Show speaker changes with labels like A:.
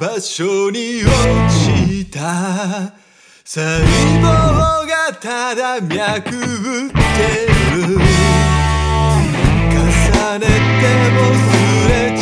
A: 場所に落ちた。細胞がただ脈打ってる。重ねてもすれ違う。